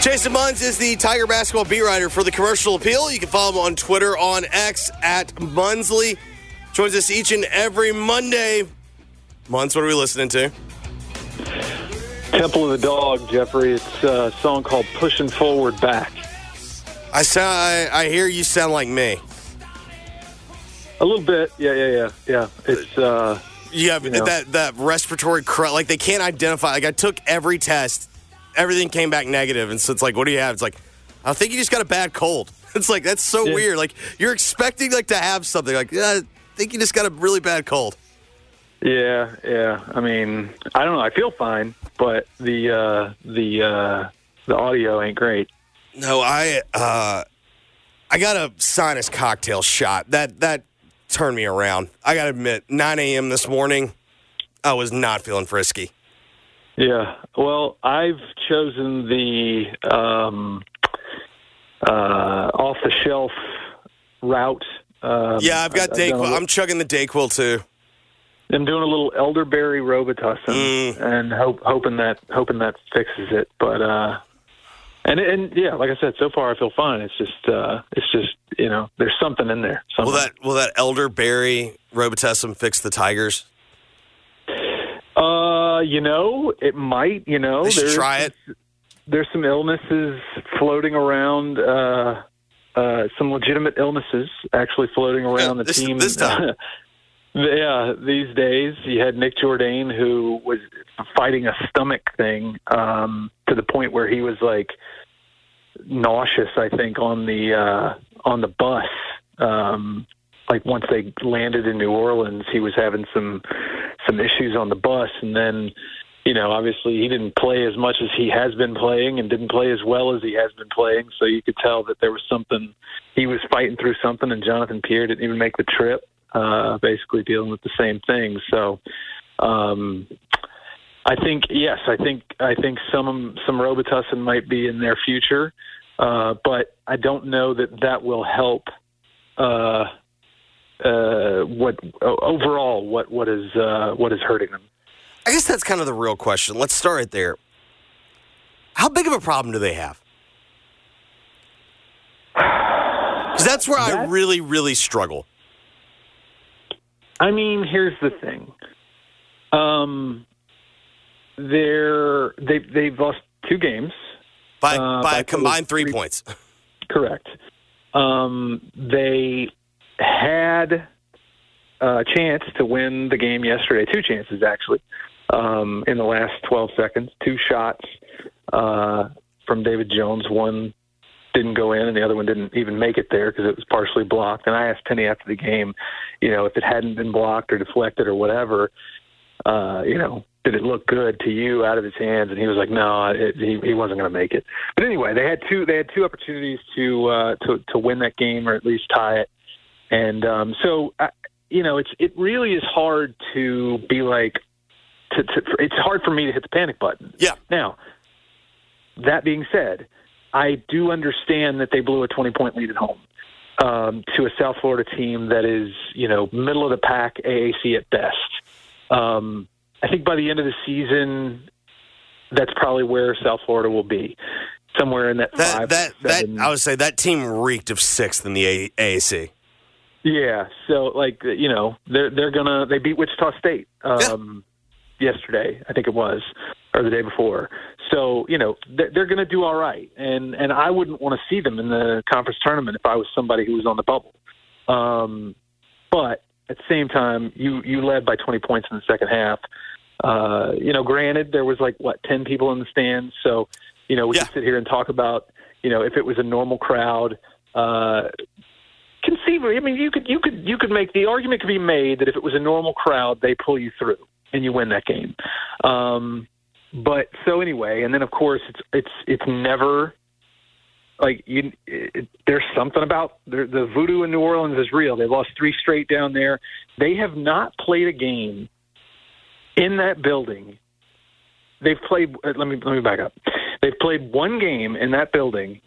Jason Munz is the Tiger basketball beat writer for the Commercial Appeal. You can follow him on Twitter on X at Munsley. Joins us each and every Monday. Munz, what are we listening to? Temple of the Dog, Jeffrey. It's a song called Pushing Forward Back. I sound. I, I hear you sound like me. A little bit. Yeah, yeah, yeah. Yeah. It's, uh, You have You know. that that respiratory crud. Like they can't identify. Like I took every test, everything came back negative, and so it's like, what do you have? It's like, I think you just got a bad cold. It's like that's so Yeah. weird. Like you're expecting like to have something. Like yeah, I think you just got a really bad cold. yeah, yeah. I mean, I don't know. I feel fine, but the, uh, the, uh, the audio ain't great. No, I uh I got a sinus cocktail shot. That that turned me around. I gotta admit, nine AM this morning, I was not feeling frisky. Yeah. Well, I've chosen the, um, uh, off the shelf route. Um, Yeah, I've got I- I've done a Dayquil. little- I'm chugging the Dayquil too. I'm doing a little elderberry robitussin Mm. and hope, hoping that hoping that fixes it. But uh, and and yeah, like I said, so far I feel fine. It's just uh, it's just you know there's something in there. Will that will that elderberry robitussin fix the tigers? Uh, you know, it might. You know, They there's try it. there's some illnesses floating around. Uh, uh, some legitimate illnesses actually floating around Yeah, the this- team. this time. yeah, these days you had Nick Jourdain who was fighting a stomach thing um, to the point where he was like nauseous. I think on the uh, on the bus. Um, like once they landed in New Orleans, he was having some some issues on the bus, and then you know, obviously he didn't play as much as he has been playing and didn't play as well as he has been playing. So you could tell that there was something he was fighting through something and Jonathan Pierre didn't even make the trip, uh, basically dealing with the same thing. So um I think yes, I think I think some some Robitussin might be in their future. Uh, but I don't know that that will help uh, uh, what overall what what is uh, what is hurting them. I guess that's kind of the real question. Let's start right there. How big of a problem do they have? Because that's where I really, really struggle. I mean, here's the thing. Um, they're they they've lost two games. By Uh, by by a combined three three- points. Correct. Um, they had a chance to win the game yesterday. Two chances actually. Um, in the last 12 seconds, two shots uh, from David Jones. One didn't go in, and the other one didn't even make it there because it was partially blocked. And I asked Penny after the game, you know, if it hadn't been blocked or deflected or whatever, uh, you know, did it look good to you out of his hands? And he was like, no, it, he he wasn't going to make it. But anyway, they had two they had two opportunities to uh, to to win that game or at least tie it. And um, so, uh, you know, it's it really is hard to be like, to, to it's hard for me to hit the panic button. Yeah. Now, that being said, I do understand that they blew a 20 point lead at home um, to a South Florida team that is, you know, middle of the pack AAC at best. Um, I think by the end of the season, that's probably where South Florida will be, somewhere in that, That five. that that I would say that team reeked of sixth in the A- AAC. Yeah, so like you know they're they're gonna they beat Wichita State um, yesterday I think it was or the day before. So you know they're, they're going to do all right, and and I wouldn't want to see them in the conference tournament if I was somebody who was on the bubble. Um, but at the same time, you you led by 20 points in the second half. Uh, you know, granted, there was like what 10 people in the stands, so you know we Yeah. could sit here and talk about you know if it was a normal crowd. Uh, conceivably, I mean, you could you could you could make the argument could be made that if it was a normal crowd, they pull you through and you win that game. Um, but so anyway, and then of course it's it's it's never like you. It, there's something about the, the voodoo in New Orleans is real. They lost three straight down there. They have not played a game in that building. They've played. uh, Let me let me back up. They've played one game in that building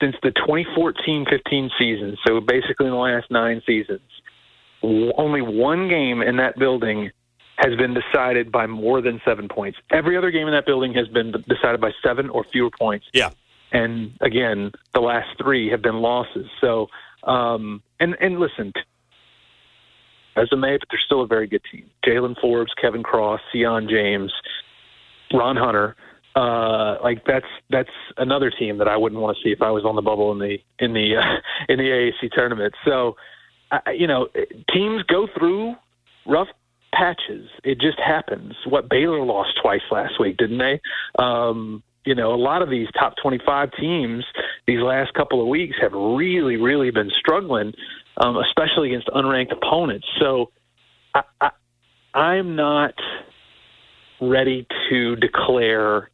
since the 2014-15 season. So basically, in the last nine seasons, only one game in that building has been decided by more than seven points. Every other game in that building has been decided by seven or fewer points. Yeah. And again, the last three have been losses. So, um, and and listen, as a May, but they're still a very good team. Jaylen Forbes, Kevin Cross, Sion James, Ron Hunter. Uh, like that's that's another team that I wouldn't want to see if I was on the bubble in the in the uh, in the AAC tournament. So, I, you know, teams go through rough patches. It just happens. What Baylor lost twice last week, didn't they? Um, you know, a lot of these top 25 teams these last couple of weeks have really, really been struggling, um, especially against unranked opponents. So I, I, I'm not ready to declare.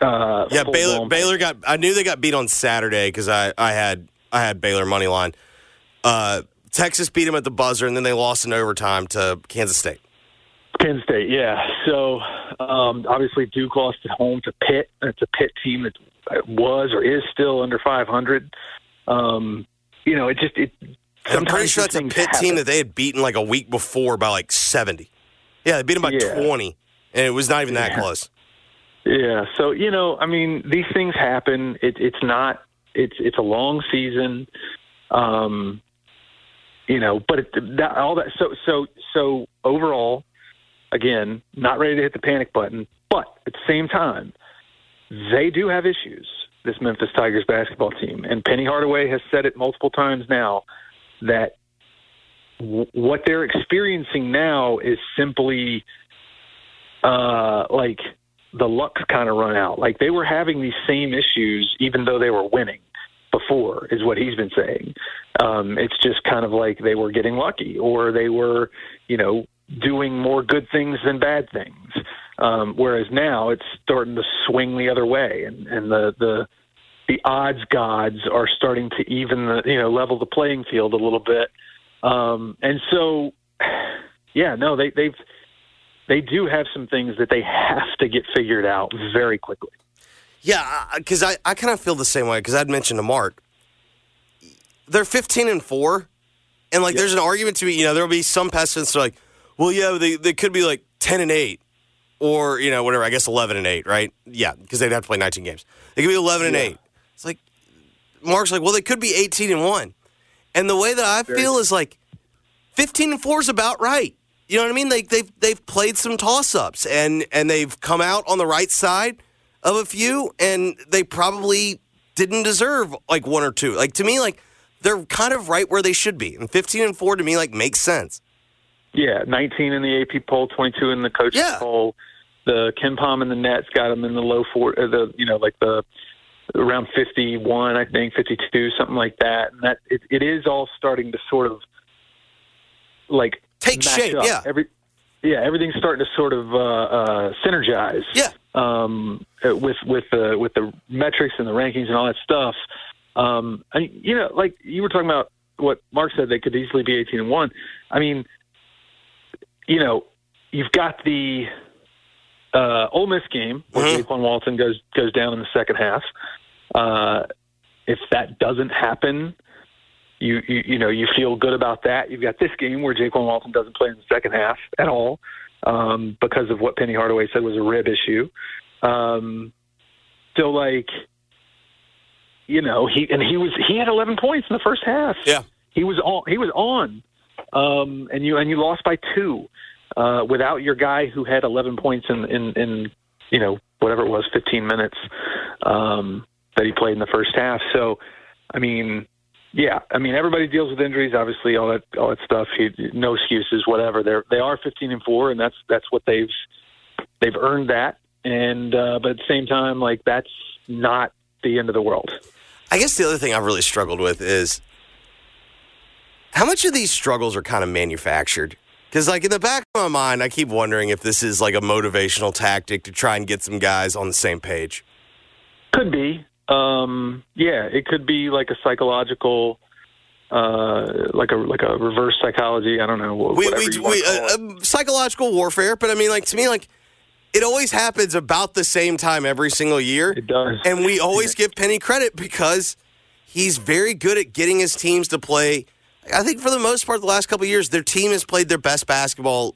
Uh, Yeah, Baylor. Baylor got. I knew they got beat on Saturday because I, I had I had Baylor money line. Uh, Texas beat them at the buzzer, and then they lost in overtime to Kansas State. Penn State, yeah. So um, obviously Duke lost at home to Pitt. It's a Pitt team that was or is still under 500. Um, you know, it just it. I'm pretty sure that's a Pitt team that they had beaten like a week before by like 70. Yeah, they beat them by Yeah. 20, and it was not even that Yeah. close. Yeah. So you know, I mean, these things happen. It, it's not. It's it's a long season. Um, you know, but it, that, all that. So so so overall, again, not ready to hit the panic button. But at the same time, they do have issues. This Memphis Tigers basketball team, and Penny Hardaway has said it multiple times now that w- what they're experiencing now is simply uh, like the luck's kind of run out. Like they were having these same issues even though they were winning before, is what he's been saying. Um, it's just kind of like they were getting lucky or they were, you know, doing more good things than bad things. Um, whereas now it's starting to swing the other way, and, and the the the odds gods are starting to even the you know level the playing field a little bit. Um, and so, yeah, no, they they've they do have some things that they have to get figured out very quickly. Yeah, because I, I kind of feel the same way because I'd mentioned to Mark. They're 15 and 4. And like there's an argument to be, you know, there'll be some pessimists are like, well, yeah, they, they could be like 10 and 8 or, you know, whatever, I guess 11 and 8, right? Yeah, because they'd have to play 19 games. They could be 11 and 8. It's like, Mark's like, well, they could be 18 and 1. And the way that I feel is like 15 and 4 is about right. You know what I mean? They, they've, they've played some toss ups and, and they've come out on the right side of a few, and they probably didn't deserve like one or two. Like to me, like they're kind of right where they should be. And 15 and 4 to me, like makes sense. Yeah, 19 in the AP poll, 22 in the coaches Yeah. poll. The KenPom and the Nets got them in the low four, uh, the you know like the around 51, I think 52, something like that. And that it, it is all starting to sort of like Take shape, up. yeah. Every yeah, everything's starting to sort of uh, uh, synergize. Yeah. um, uh, with with the with the metrics and the rankings and all that stuff. Um, I, you know, like you were talking about what Mark said, they could easily be eighteen and one. I mean, you know, you've got the uh, Ole Miss game where Mhm. Jaykwon Walton goes goes down in the second half. Uh, if that doesn't happen, you, you you know you feel good about that. You've got this game where Jaykwon Walton doesn't play in the second half at all um, because of what Penny Hardaway said was a rib issue. Um, so like, you know, he and he was he had 11 points in the first half. Yeah. he was on. He was on, um, and you and you lost by two. uh, without your guy who had 11 points in, in, in you know, whatever it was, 15 minutes um, that he played in the first half. So, I mean, yeah, I mean everybody deals with injuries, obviously all that all that stuff. He, no excuses, whatever. They're they are 15 and four, and that's that's what they've they've earned that. And uh, but at the same time, like that's not the end of the world. I guess the other thing I've really struggled with is how much of these struggles are kind of manufactured. Because, like, in the back of my mind, I keep wondering if this is like a motivational tactic to try and get some guys on the same page. Could be. Um, yeah, it could be like a psychological, uh, like a like a reverse psychology. I don't know. We, whatever we, you we, call uh, uh, psychological warfare, but I mean, like, to me, like, it always happens about the same time every single year. It does. And we always give Penny credit because he's very good at getting his teams to play. I think for the most part, the last couple of years, their team has played their best basketball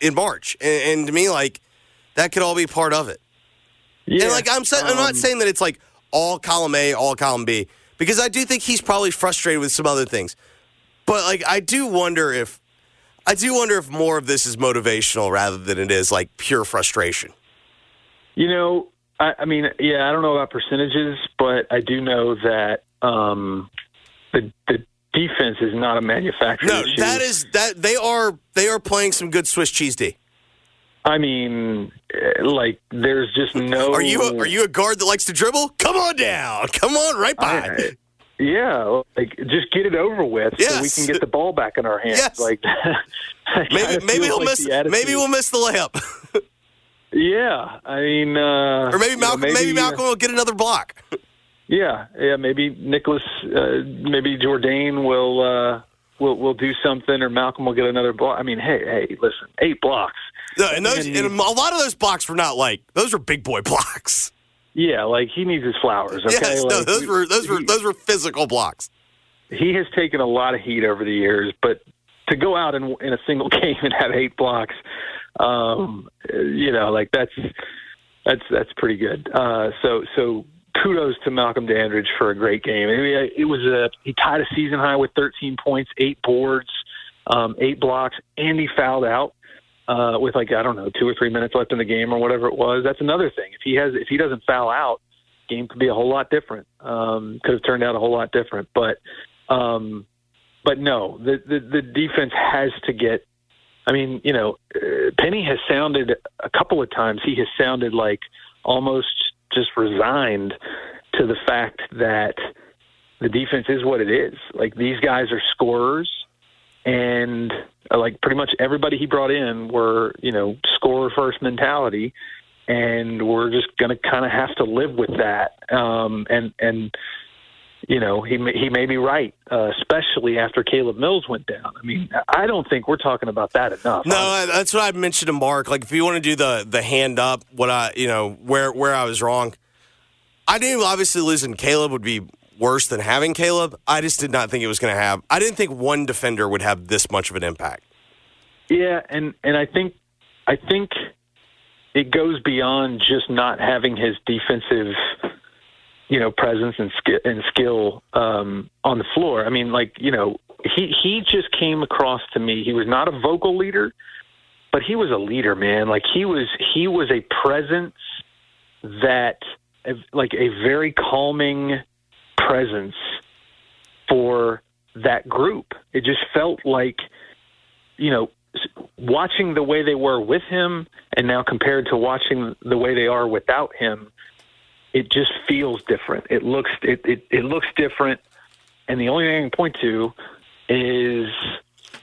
in March, and, and to me, like that could all be part of it. yeah, and like I'm, sa- I'm not um, saying that it's like all column A, all column B, because I do think he's probably frustrated with some other things. But like, I do wonder if I do wonder if more of this is motivational rather than it is like pure frustration. You know, I, I mean, yeah, I don't know about percentages, but I do know that um, the the defense is not a manufactured No, issue. that is that they are they are playing some good Swiss cheese D. I mean, eh, like there's just no. Are you a, are you a guard that likes to dribble? Come on down, come on right by. I- yeah, like just get it over with so we can get the ball back in our hands. Yes. Like maybe maybe he'll like miss maybe we'll miss the layup, Yeah, I mean, uh, or maybe you know, Malcolm maybe, Malcolm will get another block. Yeah, yeah, maybe Nicholas, uh, maybe Jordan will uh, will will do something, or Malcolm will get another block. I mean, hey, hey, listen, eight blocks. No, and those And- and a lot of those blocks were not like those were big boy blocks. Yeah, like he needs his flowers. Okay, yes, no, those were those were those were physical blocks. he has taken a lot of heat over the years, but to go out in, in a single game and have eight blocks, um, you know, like that's that's that's pretty good. Uh, so so kudos to Malcolm Dandridge for a great game. I mean, it was a he tied a season high with 13 points, eight boards, um, eight blocks, and he fouled out. Uh, with like I don't know two or three minutes left in the game or whatever it was. That's another thing. If he has if he doesn't foul out, game could be a whole lot different. Um, could have turned out a whole lot different. But um, but no, the, the the defense has to get. I mean, you know, uh, Penny has sounded a couple of times. He has sounded like almost just resigned to the fact that the defense is what it is. Like these guys are scorers, and like pretty much everybody he brought in were you know scorer first mentality, and we're just going to kind of have to live with that. Um, and and you know he may, he may be right, uh, especially after Caleb Mills went down. I mean, I don't think we're talking about that enough. No, I- that's what I mentioned to Mark. Like, if you want to do the the hand up, what I you know where where I was wrong, I knew obviously losing Caleb would be worse than having Caleb. I just did not think it was going to have. I didn't think one defender would have this much of an impact. Yeah, and and I think I think it goes beyond just not having his defensive, you know, presence and skill and skill um, on the floor. I mean, like you know, he he just came across to me. He was not a vocal leader, but he was a leader, man. Like he was he was a presence that like a very calming presence for that group. It just felt like you know watching the way they were with him and now compared to watching the way they are without him it just feels different. It looks it, it, it looks different. And the only thing i can point to is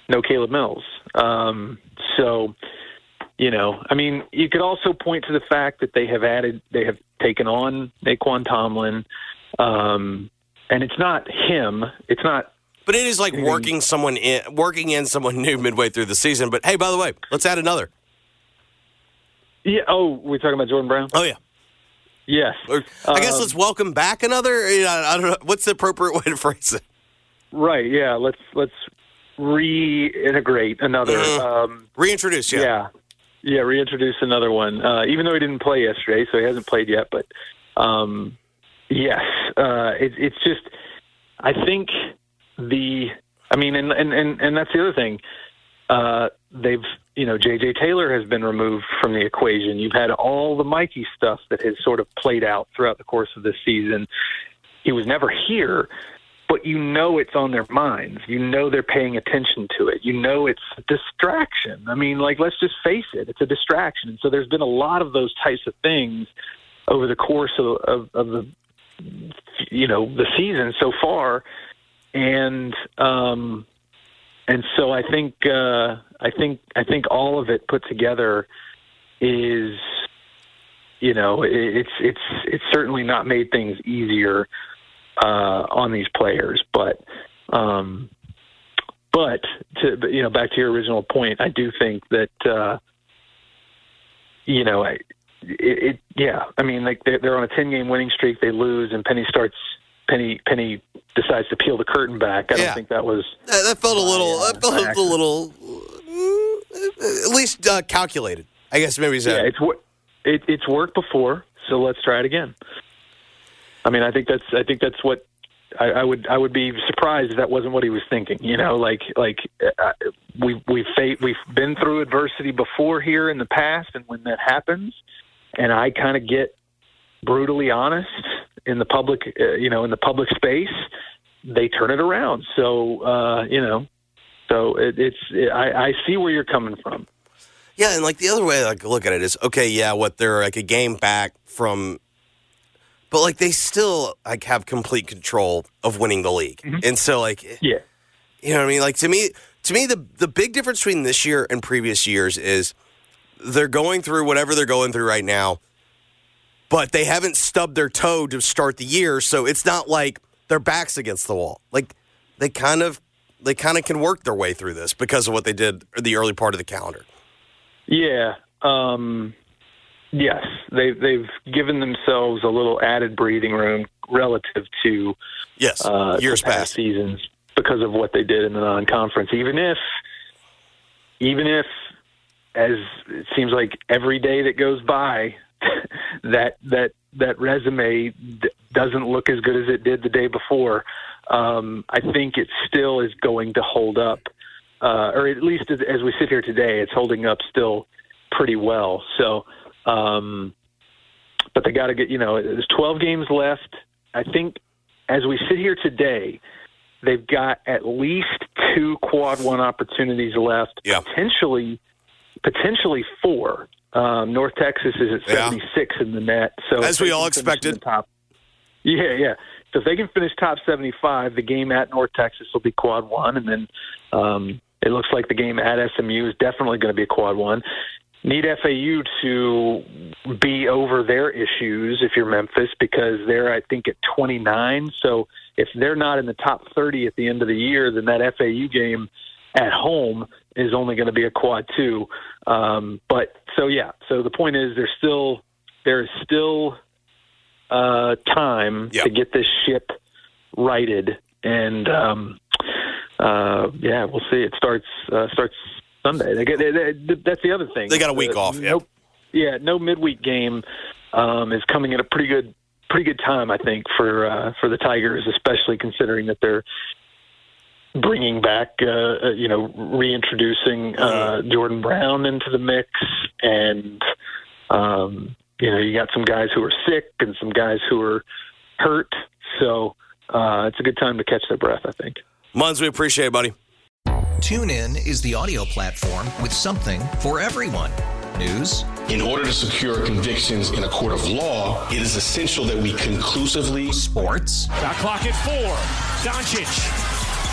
no caleb mills. Um, so you know i mean you could also point to the fact that they have added they have taken on Nae'Qwan Tomlin um, and it's not him it's not But it is like working someone in, working in someone new midway through the season. But hey, by the way, let's add another. yeah oh we're talking about jordan brown Oh yeah, yes Or, I guess Um, let's welcome back another. I don't know what's the appropriate way to phrase it. Right. Yeah. Let's let's reintegrate another. Mhm. Um, Reintroduce, yeah. yeah. Yeah. Reintroduce another one. Uh, even though he didn't play yesterday, so he hasn't played yet. But um, yes, uh, it, it's just. I think the. I mean, and and and, and that's the other thing. Uh, they've you know, J.J. Taylor has been removed from the equation. You've had all the Mikey stuff that has sort of played out throughout the course of this season. He was never here, but you know it's on their minds. You know they're paying attention to it. You know it's a distraction. I mean, like, let's just face it, it's a distraction. And so there's been a lot of those types of things over the course of, of, of the, you know, the season so far. And, um, and so I think uh, I think I think all of it put together is you know it's it's it's certainly not made things easier uh, on these players, but um, but to you know back to your original point, I do think that uh, you know I, it, it yeah I mean like they're, they're on a ten game winning streak, they lose, and Penny starts Penny Penny decides to peel the curtain back. I don't Yeah. think that was That, that felt a little. uh, That felt a little. mm, At least uh, calculated. I guess maybe so. Yeah, it's it, it's worked before, so let's try it again. I mean, I think that's I think that's what I, I would I would be surprised if that wasn't what he was thinking. You know, like like uh, we we fa- we've been through adversity before here in the past, and when that happens, and I kind of get brutally honest in the public, uh, you know, in the public space, they turn it around. So uh, you know, so it, it's I, I see where you're coming from. Yeah, and like the other way I like look at it is okay, yeah, what they're like a game back from but like they still like have complete control of winning the league. And so like Yeah. you know what I mean? Like to me to me the the big difference between this year and previous years is they're going through whatever they're going through right now, but they haven't stubbed their toe to start the year, so it's not like their backs against the wall. Like they kind of they kind of can work their way through this because of what they did the early part of the calendar. Yeah. Um, yes, they've they've given themselves a little added breathing room relative to Yes, uh, years past past. seasons because of what they did in the non-conference. Even if, even if, as it seems like every day that goes by, that that that resume d- doesn't look as good as it did the day before. Um, I think it still is going to hold up, uh, or at least as, as we sit here today, it's holding up still pretty well. So, um, but they got to get you know, there's 12 games left. I think as we sit here today, they've got at least two quad one opportunities left. Yeah. Potentially, potentially four. Um, North Texas is at Yeah. 76 in the net. So As we all can finish in expected. Top, yeah, yeah. So if they can finish top 75, the game at North Texas will be quad one, and then um, it looks like the game at SMU is definitely going to be a quad one. Need FAU to be over their issues if you're Memphis because they're I think at 29. So if they're not in the top 30 at the end of the year, then that FAU game at home is only going to be a quad two. Um, but so yeah, so the point is there's still there is still uh, time Yep. to get this ship righted, and um, uh, yeah, we'll see. It starts uh, starts Sunday. They get, they, they, that's the other thing. They got a week Uh, off, yeah. No, yeah, no midweek game um, is coming at a pretty good pretty good time, I think, for uh, for the Tigers, especially considering that they're bringing back, uh, uh, you know, reintroducing uh, Jordan Brown into the mix, and um, you know, you got some guys who are sick and some guys who are hurt. So uh, it's a good time to catch their breath, I think. Munz, we appreciate it, buddy. TuneIn is the audio platform with something for everyone. News, In order to secure convictions in a court of law, it is essential that we conclusively sports, Shot clock at four. Doncic.